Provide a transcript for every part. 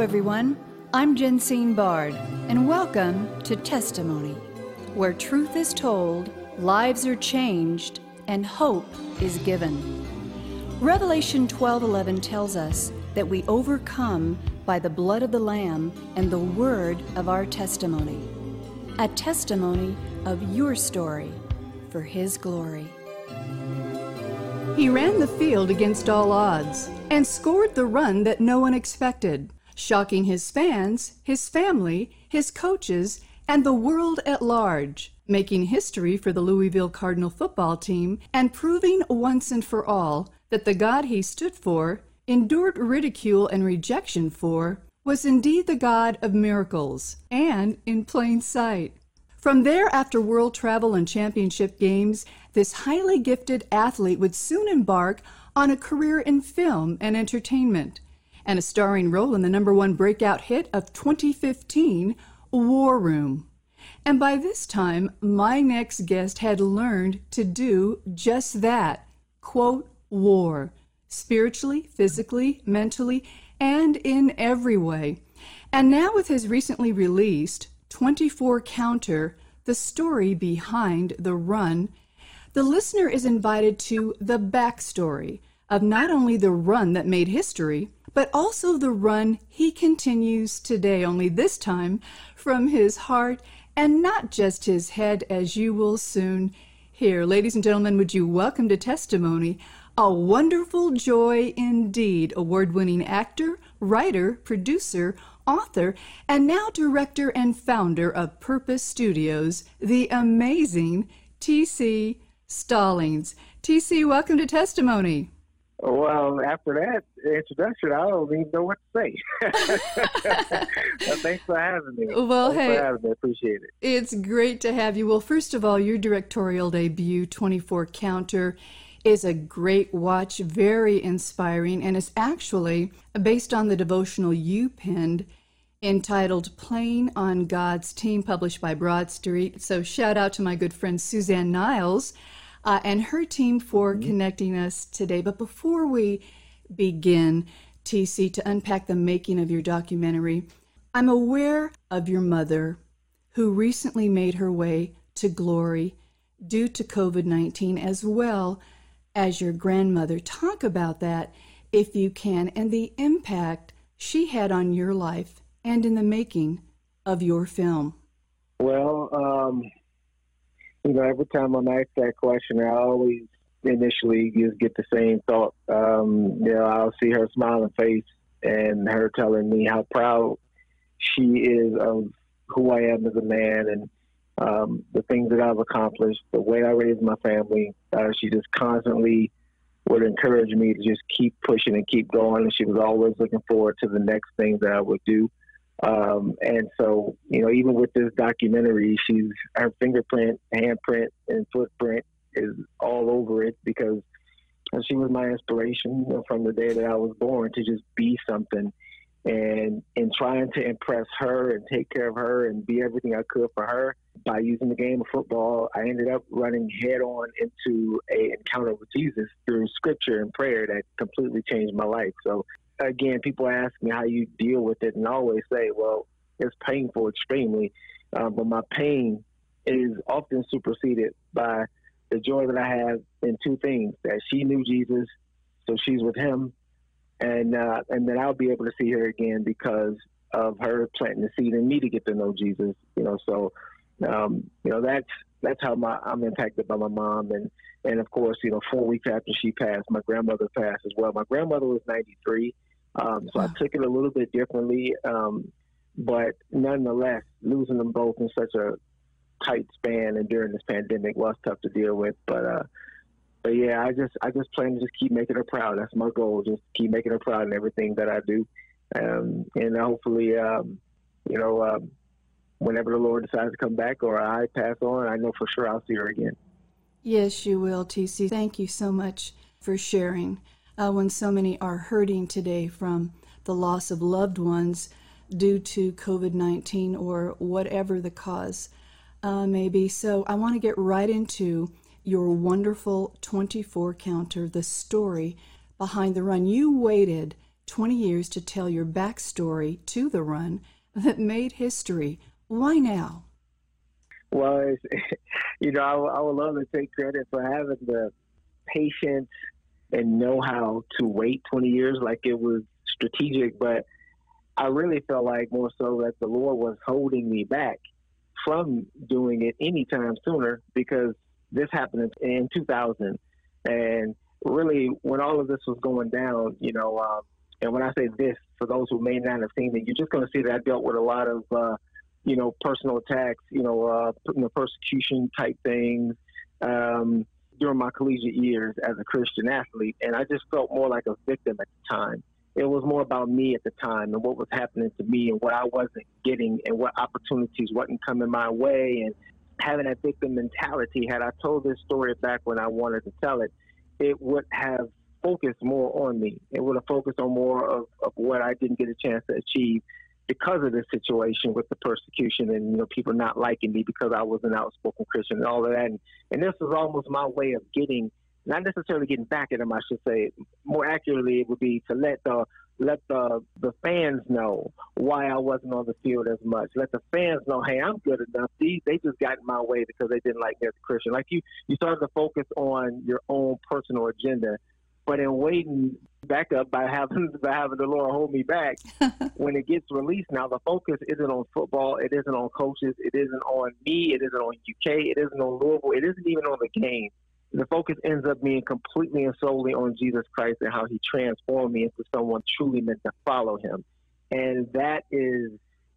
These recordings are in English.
everyone. I'm Jensine Bard, and welcome to Testimony, where truth is told, lives are changed, and hope is given. Revelation 12:11 tells us that we overcome by the blood of the lamb and the word of our testimony. A testimony of your story for his glory. He ran the field against all odds and scored the run that no one expected, shocking his fans, his family, his coaches, and the world at large, making history for the Louisville Cardinal football team and proving once and for all that the God he stood for, endured ridicule and rejection for, was indeed the God of miracles and in plain sight. From there, after world travel and championship games, this highly gifted athlete would soon embark on a career in film and entertainment, and a starring role in the number one breakout hit of 2015, War Room. And by this time, my next guest had learned to do just that quote, war, spiritually, physically, mentally, and in every way. And now, with his recently released 24 Counter, the story behind the run, the listener is invited to the backstory of not only the run that made history, but also the run he continues today, only this time from his heart and not just his head, as you will soon hear. Ladies and gentlemen, would you welcome to testimony a wonderful joy indeed, award winning actor, writer, producer, author, and now director and founder of Purpose Studios, the amazing TC Stallings. TC, welcome to Testimony. Well, after that introduction, I don't even know what to say. well, thanks for having me. Well, thanks hey, for having me. appreciate it. It's great to have you. Well, first of all, your directorial debut, 24 Counter, is a great watch, very inspiring, and is actually based on the devotional you penned entitled Playing on God's Team, published by Broad Street. So, shout out to my good friend Suzanne Niles uh, and her team for mm-hmm. connecting us today. But before we begin, TC, to unpack the making of your documentary, I'm aware of your mother who recently made her way to glory due to COVID 19 as well as your grandmother. Talk about that if you can and the impact she had on your life and in the making of your film. Well, um, you know, every time I'm asked that question, I always initially just get the same thought. Um, you know, I'll see her smiling face and her telling me how proud she is of who I am as a man and um, the things that I've accomplished, the way I raised my family. Uh, she just constantly would encourage me to just keep pushing and keep going. And she was always looking forward to the next thing that I would do. Um, and so, you know, even with this documentary, she's her fingerprint, handprint, and footprint is all over it because she was my inspiration you know, from the day that I was born to just be something and in trying to impress her and take care of her and be everything I could for her by using the game of football, I ended up running head on into a encounter with Jesus through scripture and prayer that completely changed my life. So again, people ask me how you deal with it, and I always say, well, it's painful extremely, uh, but my pain is often superseded by the joy that I have in two things: that she knew Jesus, so she's with Him, and uh, and then I'll be able to see her again because of her planting the seed in me to get to know Jesus. You know, so um, you know that's that's how my I'm impacted by my mom, and and of course, you know, four weeks after she passed, my grandmother passed as well. My grandmother was 93, um, so I took it a little bit differently, um, but nonetheless, losing them both in such a tight span and during this pandemic was tough to deal with. But uh, but yeah, I just I just plan to just keep making her proud. That's my goal. Just keep making her proud in everything that I do, um, and hopefully, um, you know, um, whenever the Lord decides to come back or I pass on, I know for sure I'll see her again. Yes, you will, TC. Thank you so much for sharing. Uh, when so many are hurting today from the loss of loved ones due to COVID 19 or whatever the cause uh, may be. So, I want to get right into your wonderful 24 counter, the story behind the run. You waited 20 years to tell your backstory to the run that made history. Why now? Well, you know, I, I would love to take credit for having the patience and know how to wait 20 years like it was strategic, but I really felt like more so that the Lord was holding me back from doing it anytime sooner because this happened in 2000. And really, when all of this was going down, you know, um, and when I say this, for those who may not have seen it, you're just going to see that I dealt with a lot of, uh, you know, personal attacks, you know, uh, persecution type things um, during my collegiate years as a Christian athlete. And I just felt more like a victim at the time. It was more about me at the time and what was happening to me and what I wasn't getting and what opportunities wasn't coming my way and having that victim mentality. Had I told this story back when I wanted to tell it, it would have focused more on me. It would have focused on more of, of what I didn't get a chance to achieve because of this situation with the persecution and you know people not liking me because I was an outspoken Christian and all of that. And, and this was almost my way of getting, not necessarily getting back at them, I should say. More accurately, it would be to let the let the the fans know why I wasn't on the field as much. Let the fans know, hey, I'm good enough. These they just got in my way because they didn't like me as a Christian. Like you, you started to focus on your own personal agenda, but in waiting back up by having by having the Lord hold me back, when it gets released now, the focus isn't on football. It isn't on coaches. It isn't on me. It isn't on UK. It isn't on Louisville. It isn't even on the game the focus ends up being completely and solely on Jesus Christ and how he transformed me into someone truly meant to follow him. And that is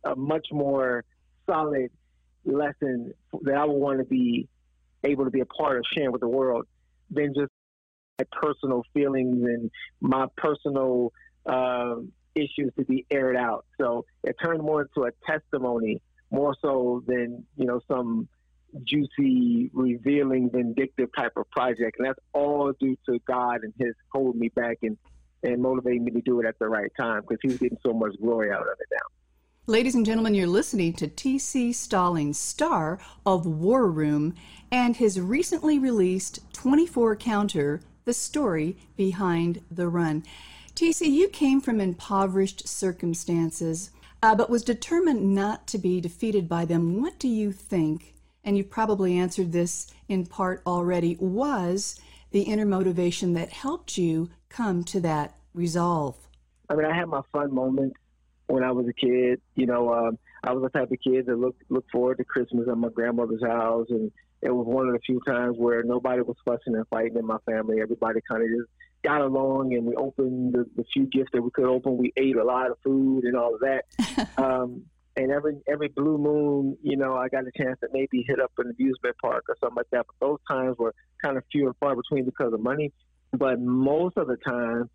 a much more solid lesson that I would want to be able to be a part of sharing with the world than just my personal feelings and my personal um, issues to be aired out. So it turned more into a testimony more so than, you know, some juicy, revealing, vindictive type of project. And that's all due to God and His holding me back and, and motivating me to do it at the right time because He's getting so much glory out of it now. Ladies and gentlemen, you're listening to T.C. Stallings, star of War Room, and his recently released 24 counter, The Story Behind the Run. T.C., you came from impoverished circumstances, uh, but was determined not to be defeated by them. What do you think and you've probably answered this in part already, was the inner motivation that helped you come to that resolve? I mean, I had my fun moments when I was a kid. You know, um, I was the type of kid that looked looked forward to Christmas at my grandmother's house, and it was one of the few times where nobody was fussing and fighting in my family. Everybody kind of just got along, and we opened the, the few gifts that we could open. We ate a lot of food and all of that. um, and every every blue moon, you know, I got a chance to maybe hit up an amusement park or something like that. But those times were kind of few and far between because of money. But most of the time,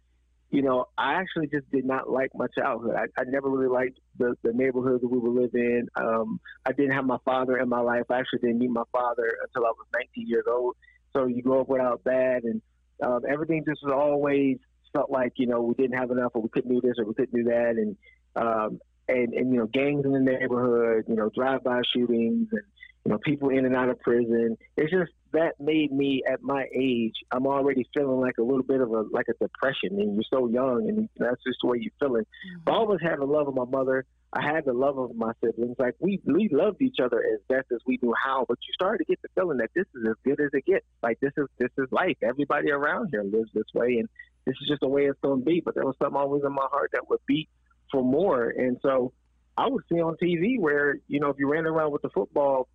you know, I actually just did not like my childhood. I, I never really liked the, the neighborhood that we were living in. Um, I didn't have my father in my life. I actually didn't meet my father until I was 19 years old. So you grow up without that, and um, everything just was always felt like you know we didn't have enough, or we couldn't do this, or we couldn't do that, and um, and, and you know gangs in the neighborhood, you know drive-by shootings, and you know people in and out of prison. It's just that made me at my age. I'm already feeling like a little bit of a like a depression, and you're so young, and that's just the way you're feeling. Mm-hmm. But I always had the love of my mother. I had the love of my siblings. Like we we loved each other as best as we knew how. But you started to get the feeling that this is as good as it gets. Like this is this is life. Everybody around here lives this way, and this is just the way it's going to be. But there was something always in my heart that would beat for more. And so I would see on TV where, you know, if you ran around with the football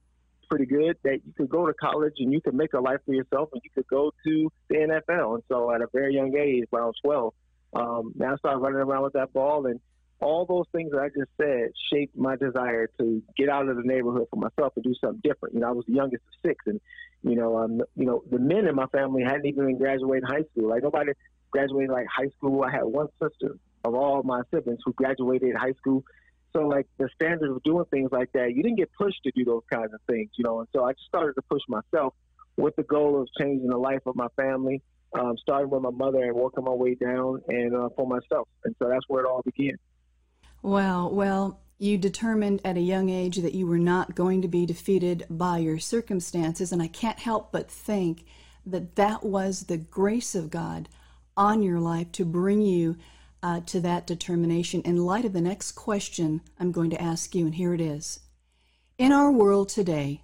pretty good, that you could go to college and you could make a life for yourself and you could go to the NFL. And so at a very young age, when I was 12, um, I started running around with that ball. And all those things that I just said shaped my desire to get out of the neighborhood for myself and do something different. You know, I was the youngest of six, and you know, um, you know, the men in my family hadn't even graduated high school. Like nobody graduated like high school. I had one sister of all my siblings who graduated high school. So like the standard of doing things like that, you didn't get pushed to do those kinds of things, you know. And so I just started to push myself with the goal of changing the life of my family, um, starting with my mother and working my way down and uh, for myself. And so that's where it all began. Well, well, you determined at a young age that you were not going to be defeated by your circumstances, and I can't help but think that that was the grace of God on your life to bring you uh, to that determination in light of the next question I'm going to ask you, and here it is. In our world today,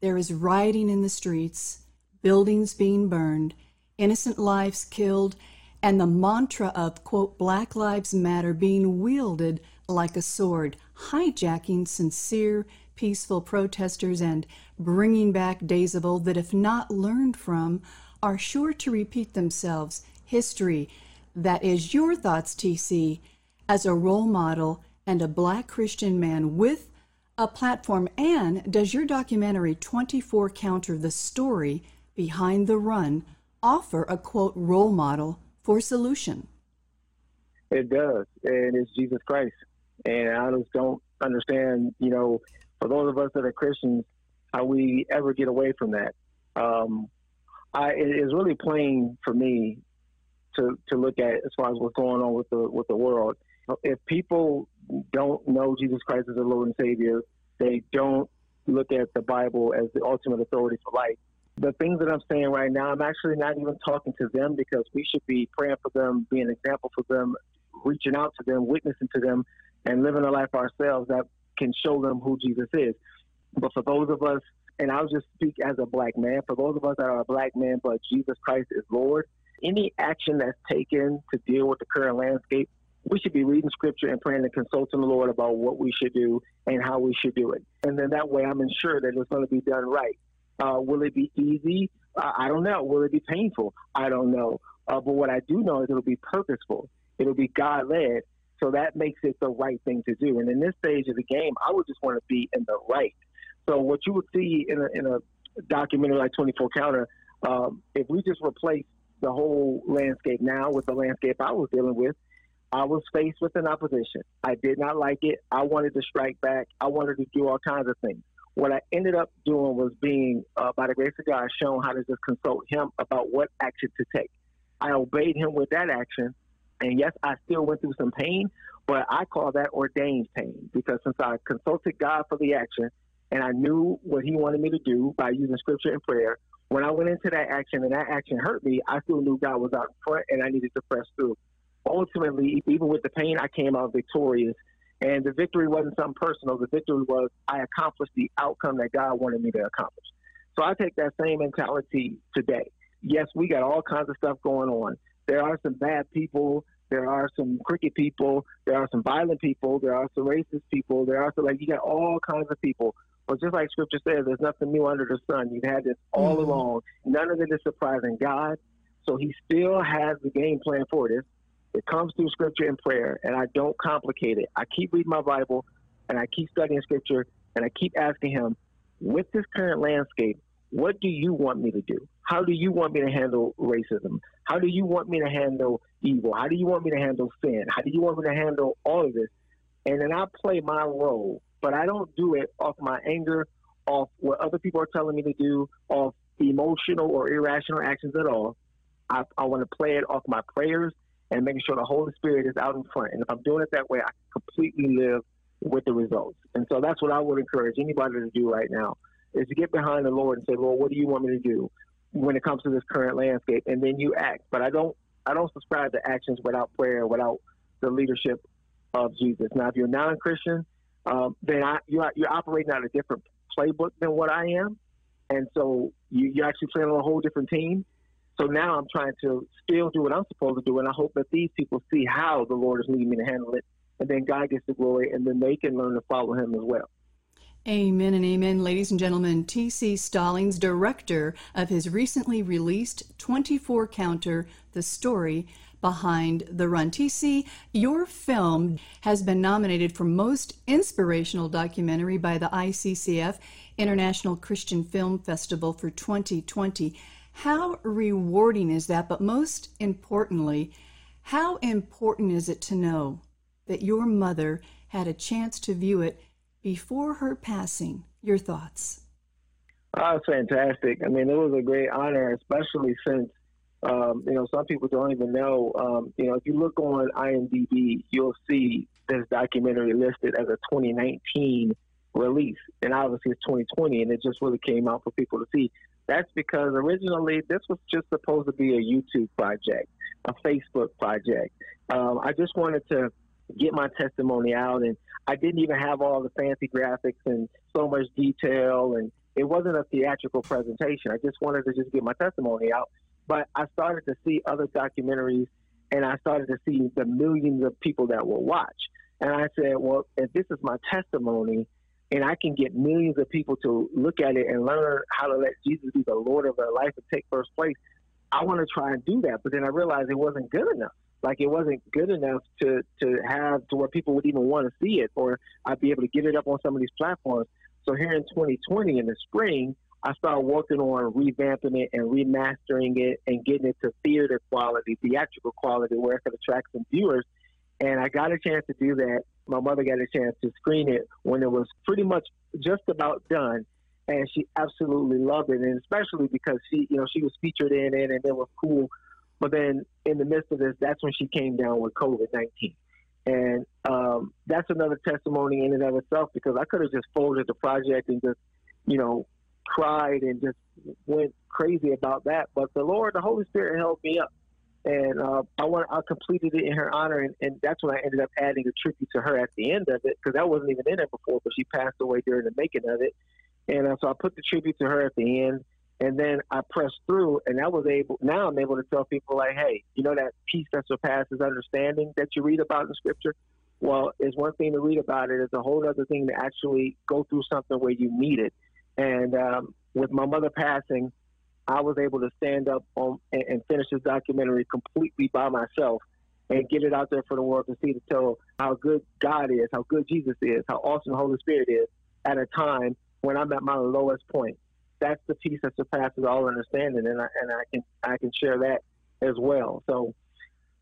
there is rioting in the streets, buildings being burned, innocent lives killed, and the mantra of, quote, Black Lives Matter being wielded like a sword, hijacking sincere, peaceful protesters and bringing back days of old that, if not learned from, are sure to repeat themselves. History, that is your thoughts, TC, as a role model and a black Christian man with a platform. And does your documentary 24 Counter the Story Behind the Run offer a quote role model for solution? It does, and it's Jesus Christ. And I just don't understand, you know, for those of us that are Christians, how we ever get away from that. Um, I, it is really plain for me to to look at as far as what's going on with the with the world. If people don't know Jesus Christ as their Lord and Savior, they don't look at the Bible as the ultimate authority for life. The things that I'm saying right now, I'm actually not even talking to them because we should be praying for them, being an example for them, reaching out to them, witnessing to them, and living a life ourselves that can show them who Jesus is. But for those of us, and I'll just speak as a black man, for those of us that are a black man, but Jesus Christ is Lord, any action that's taken to deal with the current landscape, we should be reading scripture and praying and consulting the Lord about what we should do and how we should do it. And then that way I'm ensured that it's going to be done right. Uh, will it be easy? Uh, I don't know. Will it be painful? I don't know. Uh, but what I do know is it'll be purposeful. It'll be God led. So that makes it the right thing to do. And in this stage of the game, I would just want to be in the right. So what you would see in a, in a documentary like 24 Counter, um, if we just replace the whole landscape now with the landscape I was dealing with, I was faced with an opposition. I did not like it. I wanted to strike back. I wanted to do all kinds of things. What I ended up doing was being, uh, by the grace of God, shown how to just consult Him about what action to take. I obeyed Him with that action, and yes, I still went through some pain, but I call that ordained pain because since I consulted God for the action and I knew what He wanted me to do by using Scripture and prayer, when I went into that action and that action hurt me, I still knew God was out in front and I needed to press through. Ultimately, even with the pain, I came out victorious. And the victory wasn't something personal. The victory was I accomplished the outcome that God wanted me to accomplish. So I take that same mentality today. Yes, we got all kinds of stuff going on. There are some bad people. There are some crooked people. There are some violent people. There are some racist people. There are some, like, you got all kinds of people. But just like scripture says, there's nothing new under the sun. You've had this all mm-hmm. along. None of it is surprising God. So he still has the game plan for this. It comes through scripture and prayer, and I don't complicate it. I keep reading my Bible, and I keep studying scripture, and I keep asking him, with this current landscape, what do you want me to do? How do you want me to handle racism? How do you want me to handle evil? How do you want me to handle sin? How do you want me to handle all of this? And then I play my role but I don't do it off my anger, off what other people are telling me to do, off emotional or irrational actions at all. I, I want to play it off my prayers and making sure the Holy Spirit is out in front. And if I'm doing it that way, I completely live with the results. And so that's what I would encourage anybody to do right now is to get behind the Lord and say, Lord, what do you want me to do when it comes to this current landscape? And then you act. But I don't I don't subscribe to actions without prayer, without the leadership of Jesus. Now, if you're not a non-Christian, um, then I, you're, you're operating on a different playbook than what I am. And so you, you're actually playing on a whole different team. So now I'm trying to still do what I'm supposed to do. And I hope that these people see how the Lord is leading me to handle it. And then God gets the glory, and then they can learn to follow Him as well. Amen and amen. Ladies and gentlemen, T.C. Stallings, director of his recently released 24 Counter The Story behind the run. TC, your film has been nominated for Most Inspirational Documentary by the ICFF International Christian Film Festival for 2020. How rewarding is that? But most importantly, how important is it to know that your mother had a chance to view it before her passing? Your thoughts? Oh, fantastic. I mean, it was a great honor, especially since um, you know, some people don't even know. Um, you know, if you look on IMDb, you'll see this documentary listed as a 2019 release, and obviously it's 2020, and it just really came out for people to see. That's because originally this was just supposed to be a YouTube project, a Facebook project, um, I just wanted to get my testimony out, and I didn't even have all the fancy graphics and so much detail, and it wasn't a theatrical presentation. I just wanted to just get my testimony out. But I started to see other documentaries, and I started to see the millions of people that will watch. And I said, well, if this is my testimony, and I can get millions of people to look at it and learn how to let Jesus be the Lord of their life and take first place, I want to try and do that. But then I realized it wasn't good enough. Like it wasn't good enough to to have to where people would even want to see it, or I'd be able to get it up on some of these platforms. So here in 2020 in the spring, I started working on revamping it and remastering it and getting it to theater quality, theatrical quality, where it could attract some viewers. And I got a chance to do that. My mother got a chance to screen it when it was pretty much just about done. And she absolutely loved it. And especially because she, you know, she was featured in it and it was cool. But then in the midst of this, that's when she came down with COVID 19. And um, that's another testimony in and of itself because I could have just folded the project and just, you know, cried and just went crazy about that. But the Lord, the Holy Spirit held me up and uh, I want I completed it in her honor, and, and that's when I ended up adding a tribute to her at the end of it because that wasn't even in it before, but she passed away during the making of it, and uh, so I put the tribute to her at the end, and then I pressed through, and I was able. Now I'm able to tell people like, hey, you know that peace that surpasses understanding that you read about in Scripture. Well, it's one thing to read about it; it's a whole other thing to actually go through something where you need it. And um, with my mother passing, I was able to stand up on, and, and finish this documentary completely by myself and get it out there for the world to see to tell how good God is, how good Jesus is, how awesome the Holy Spirit is at a time when I'm at my lowest point. That's the peace that surpasses all understanding, and I, and I can I can share that as well. So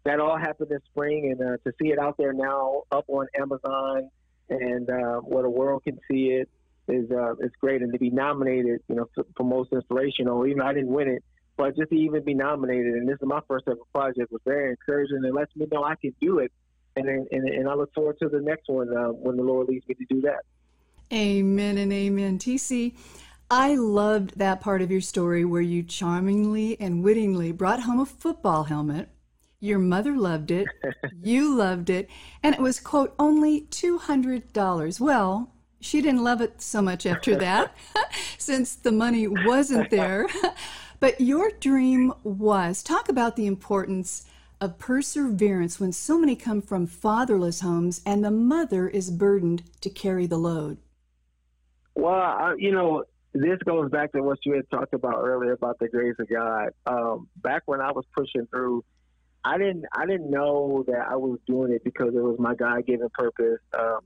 that all happened this spring, and uh, to see it out there now up on Amazon and uh, where the world can see it is uh, is great, and to be nominated, you know, for, for most inspirational. Even I didn't win it, but just to even be nominated, and this is my first ever project, was very encouraging and lets me know I can do it. And and, and I look forward to the next one uh, when the Lord leads me to do that. Amen and amen. TC, I loved that part of your story where you charmingly and wittingly brought home a football helmet. Your mother loved it, you loved it, and it was, quote, only $200. Well, she didn't love it so much after that, since the money wasn't there. but your dream was talk about the importance of perseverance when so many come from fatherless homes and the mother is burdened to carry the load. Well, I, you know, this goes back to what you had talked about earlier about the grace of God. Um, back when I was pushing through, I didn't I didn't know that I was doing it because it was my God given purpose. Um,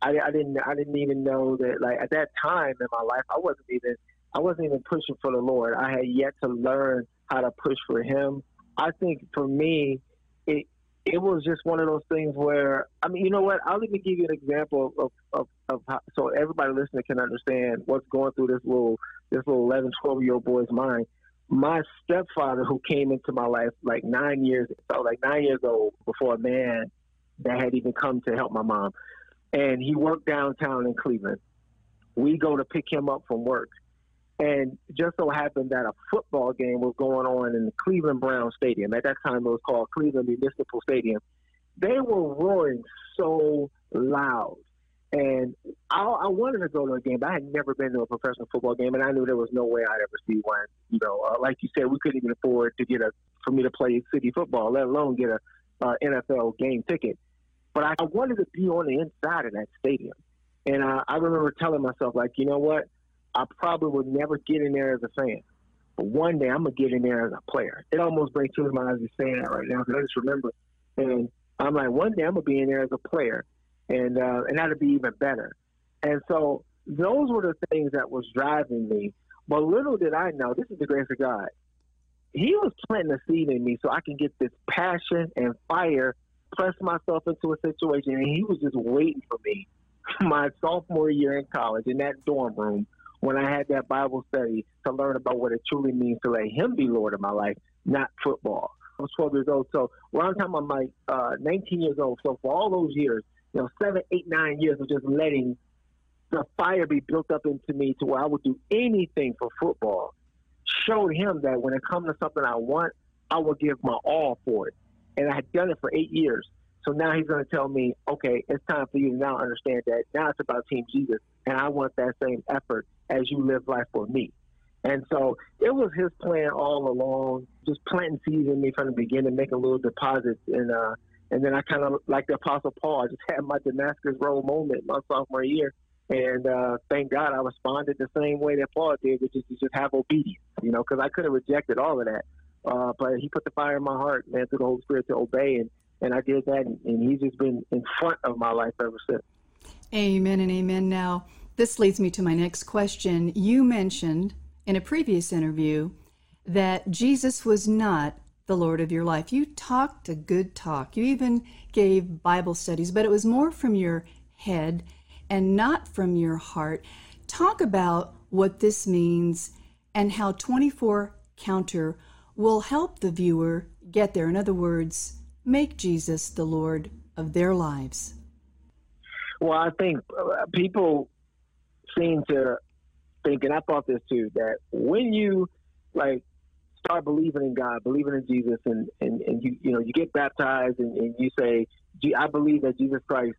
I, I didn't I didn't even know that like at that time in my life I wasn't even I wasn't even pushing for the Lord. I had yet to learn how to push for Him. I think for me, it it was just one of those things where I mean, you know what? I'll even give you an example of of, of how, so everybody listening can understand what's going through this little this little 11, 12 year old boy's mind. My stepfather, who came into my life like nine years, so like nine years old before a man that had even come to help my mom and he worked downtown in Cleveland. We go to pick him up from work. And just so happened that a football game was going on in the Cleveland Brown Stadium. At that time, it was called Cleveland Municipal Stadium. They were roaring so loud. And I, I wanted to go to a game, but I had never been to a professional football game, and I knew there was no way I'd ever see one. You know, uh, like you said, we couldn't even afford to get a for me to play city football, let alone get a uh, NFL game ticket. But I wanted to be on the inside of that stadium. And I remember telling myself, like, you know what? I probably would never get in there as a fan. But one day I'm to get in there as a player. It almost brings tears to my eyes just saying that right now because I just remember. And I'm like, one day I'm to be in there as a player. And, uh, and that'll be even better. And so those were the things that was driving me. But little did I know, this is the grace of God. He was planting a seed in me so I can get this passion and fire press myself into a situation, and he was just waiting for me my sophomore year in college in that dorm room when I had that Bible study to learn about what it truly means to let Him be Lord of my life, not football. I was 12 years old, so around the time I'm like uh, 19 years old. So for all those years, you know, seven, eight, nine years of just letting the fire be built up into me to where I would do anything for football, showed him that when it comes to something I want, I will give my all for it. and I had done it for eight years. So now he's going to tell me, okay, it's time for you to now understand that now it's about Team Jesus, and I want that same effort as you live life for me. And so it was his plan all along, just planting seeds in me from the beginning, making little deposits, and uh, and then I kind of like the Apostle Paul, I just had my Damascus Road moment my sophomore year, and uh, thank God I responded the same way that Paul did, which is to just have obedience, you know, because I could have rejected all of that. Uh, but he put the fire in my heart, man, through the Holy Spirit to obey, and, and I did that, and, he's just been in front of my life ever since. Amen and amen. Now, this leads me to my next question. You mentioned in a previous interview that Jesus was not the Lord of your life. You talked a good talk. You even gave Bible studies, but it was more from your head and not from your heart. Talk about what this means and how 24 counter will help the viewer get there. In other words, make Jesus the Lord of their lives. Well, I think uh, people seem to think, and I thought this too, that when you like start believing in God, believing in Jesus, and and, and you you know you get baptized and, and you say, I believe that Jesus Christ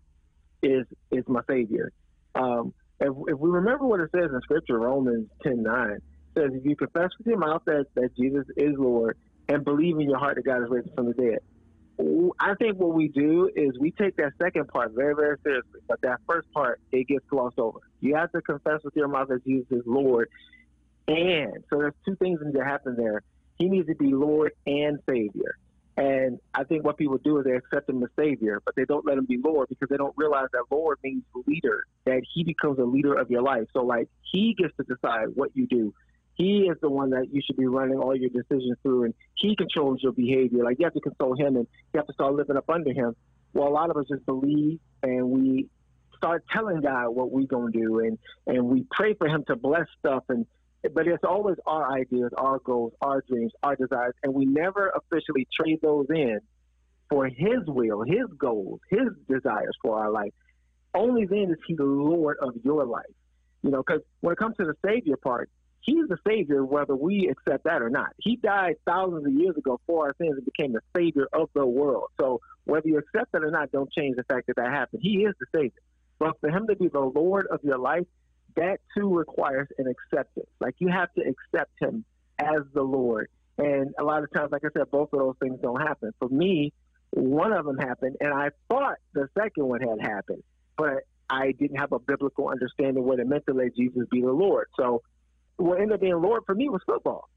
is is my Savior. Um, if, if we remember what it says in Scripture, Romans 10 9 says, If you confess with your mouth that, that Jesus is Lord and believe in your heart that God is raised from the dead, I think what we do is we take that second part very, very seriously. But that first part, it gets glossed over. You have to confess with your mouth that Jesus is Lord. And so there's two things that need to happen there. He needs to be Lord and Savior. And I think what people do is they accept him as Savior, but they don't let him be Lord because they don't realize that Lord means leader, that he becomes a leader of your life. So, like, he gets to decide what you do. He is the one that you should be running all your decisions through, and he controls your behavior. Like, you have to control him and you have to start living up under him. Well, a lot of us just believe and we start telling God what we're going to do, and, and we pray for him to bless stuff and but it's always our ideas, our goals, our dreams, our desires, and we never officially trade those in for His will, His goals, His desires for our life. Only then is He the Lord of your life. You know, because when it comes to the Savior part, He's the Savior whether we accept that or not. He died thousands of years ago for our sins and became the Savior of the world. So whether you accept it or not, don't change the fact that that happened. He is the Savior. But for Him to be the Lord of your life, that too requires an acceptance. Like you have to accept him as the Lord. And a lot of times, like I said, both of those things don't happen. For me, one of them happened, and I thought the second one had happened, but I didn't have a biblical understanding what it meant to let Jesus be the Lord. So what ended up being Lord for me was football.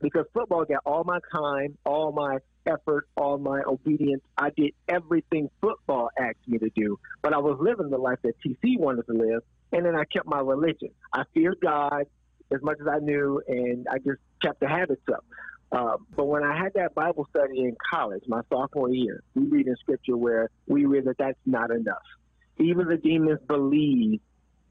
Because football got all my time, all my effort, all my obedience. I did everything football asked me to do, but I was living the life that TC wanted to live, and then I kept my religion. I feared God as much as I knew, and I just kept the habits up. Uh, but when I had that Bible study in college, my sophomore year, we read in Scripture where we read that that's not enough. Even the demons believe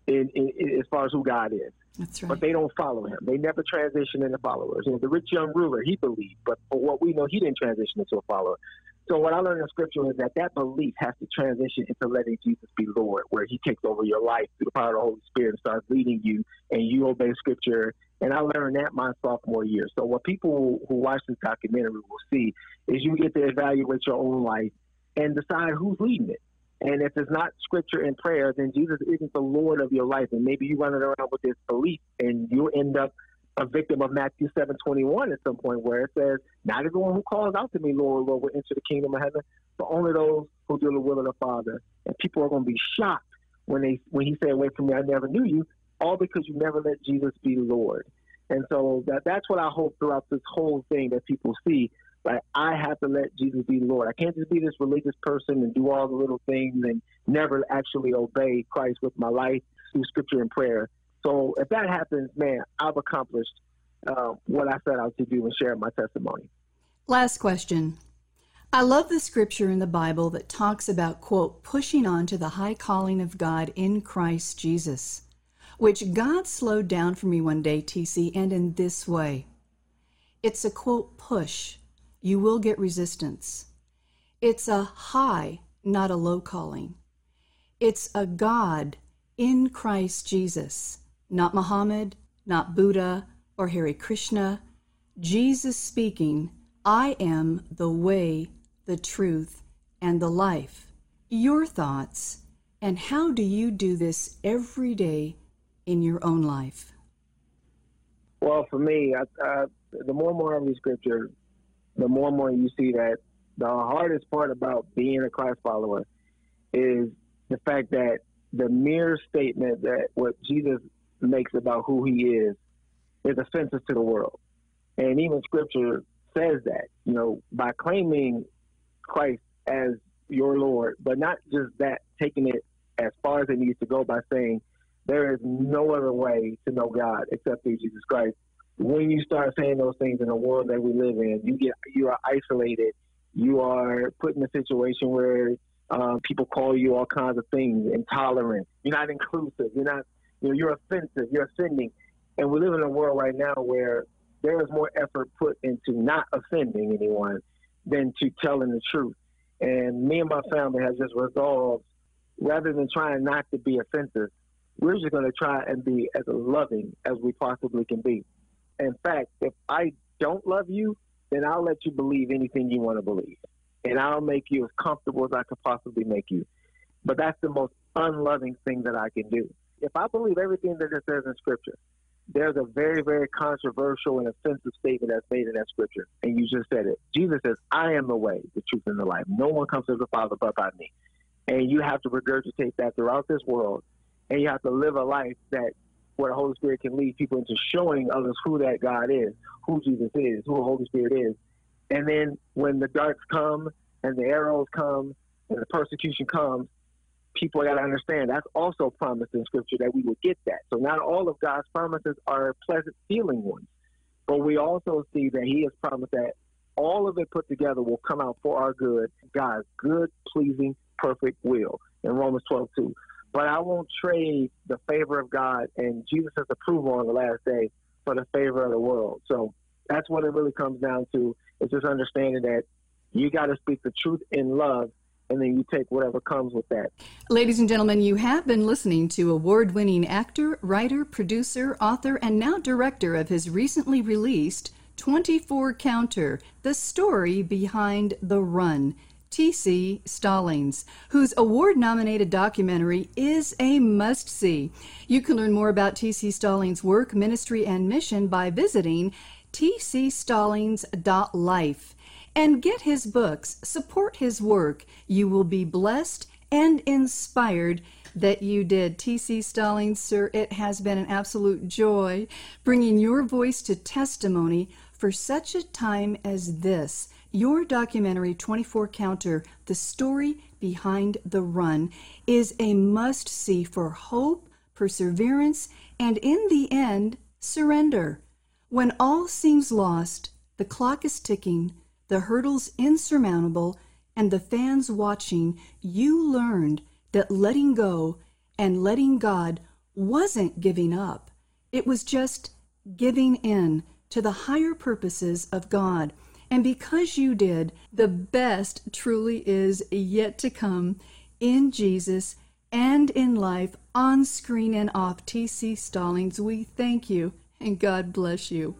in, in, in as far as who God is. That's right. But they don't follow him. They never transition into followers. You know, the rich young ruler, he believed, but for what we know, he didn't transition into a follower. So what I learned in scripture is that that belief has to transition into letting Jesus be Lord, where he takes over your life through the power of the Holy Spirit and starts leading you and you obey scripture. And I learned that my sophomore year. So what people who watch this documentary will see is you get to evaluate your own life and decide who's leading it. And if it's not scripture and prayer, then Jesus isn't the Lord of your life. And maybe you're running around with this belief and you'll end up a victim of Matthew seven twenty one at some point where it says, Not everyone who calls out to me, Lord, Lord, will enter the kingdom of heaven, but only those who do the will of the Father. And people are gonna be shocked when they when he said, Away from me, I never knew you, all because you never let Jesus be Lord. And so that that's what I hope throughout this whole thing that people see. Like I have to let Jesus be Lord. I can't just be this religious person and do all the little things and never actually obey Christ with my life through scripture and prayer. So if that happens, man, I've accomplished uh, what I set out to do and share my testimony. Last question. I love the scripture in the Bible that talks about, quote, pushing on to the high calling of God in Christ Jesus, which God slowed down for me one day, TC, and in this way. It's a, quote, push. You will get resistance. It's a high, not a low calling. It's a God in Christ Jesus not Muhammad, not Buddha or Hare Krishna. Jesus speaking, I am the way, the truth, and the life. Your thoughts, and how do you do this every day in your own life? Well, for me, I, the more and more I read scripture, the more and more you see that the hardest part about being a Christ follower is the fact that the mere statement that what Jesus makes about who he is is offensive to the world. And even scripture says that, you know, by claiming Christ as your Lord, but not just that, taking it as far as it needs to go by saying there is no other way to know God except through Jesus Christ. When you start saying those things in the world that we live in, you get you are isolated. You are put in a situation where um, people call you all kinds of things, intolerant. You're not inclusive. You're not. You know, you're offensive. You're offending. And we live in a world right now where there is more effort put into not offending anyone than to telling the truth. And me and my family has just resolved, rather than trying not to be offensive, we're just going to try and be as loving as we possibly can be. In fact, if I don't love you, then I'll let you believe anything you want to believe. And I'll make you as comfortable as I could possibly make you. But that's the most unloving thing that I can do. If I believe everything that it says in Scripture, there's a very, very controversial and offensive statement that's made in that Scripture. And you just said it. Jesus says, I am the way, the truth, and the life. No one comes to the Father but by me. And you have to regurgitate that throughout this world. And you have to live a life that where the Holy Spirit can lead people into showing others who that God is, who Jesus is, who the Holy Spirit is. And then when the darts come and the arrows come and the persecution comes, people got to understand that's also promised in Scripture that we will get that. So not all of God's promises are pleasant feeling ones, but we also see that He has promised that all of it put together will come out for our good, God's good, pleasing, perfect will in Romans 12, 2. But I won't trade the favor of God and Jesus' approval on the last day for the favor of the world. So that's what it really comes down to. is just understanding that you got to speak the truth in love and then you take whatever comes with that. Ladies and gentlemen, you have been listening to award winning actor, writer, producer, author, and now director of his recently released 24 Counter The Story Behind the Run. T.C. Stallings, whose award nominated documentary is a must see. You can learn more about T.C. Stallings' work, ministry, and mission by visiting tcstallings.life and get his books, support his work. You will be blessed and inspired that you did. T.C. Stallings, sir, it has been an absolute joy bringing your voice to testimony for such a time as this. Your documentary, 24 Counter The Story Behind the Run, is a must see for hope, perseverance, and in the end, surrender. When all seems lost, the clock is ticking, the hurdles insurmountable, and the fans watching, you learned that letting go and letting God wasn't giving up. It was just giving in to the higher purposes of God and because you did, the best truly is yet to come in Jesus and in life, on screen and off. TC Stallings, we thank you and God bless you.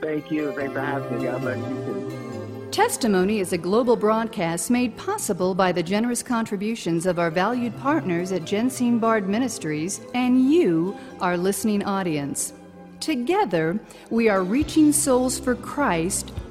Thank you. Thanks for having me. God bless you too. Testimony is a global broadcast made possible by the generous contributions of our valued partners at Jensine Bard Ministries and you, our listening audience. Together, we are reaching souls for Christ,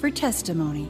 for testimony.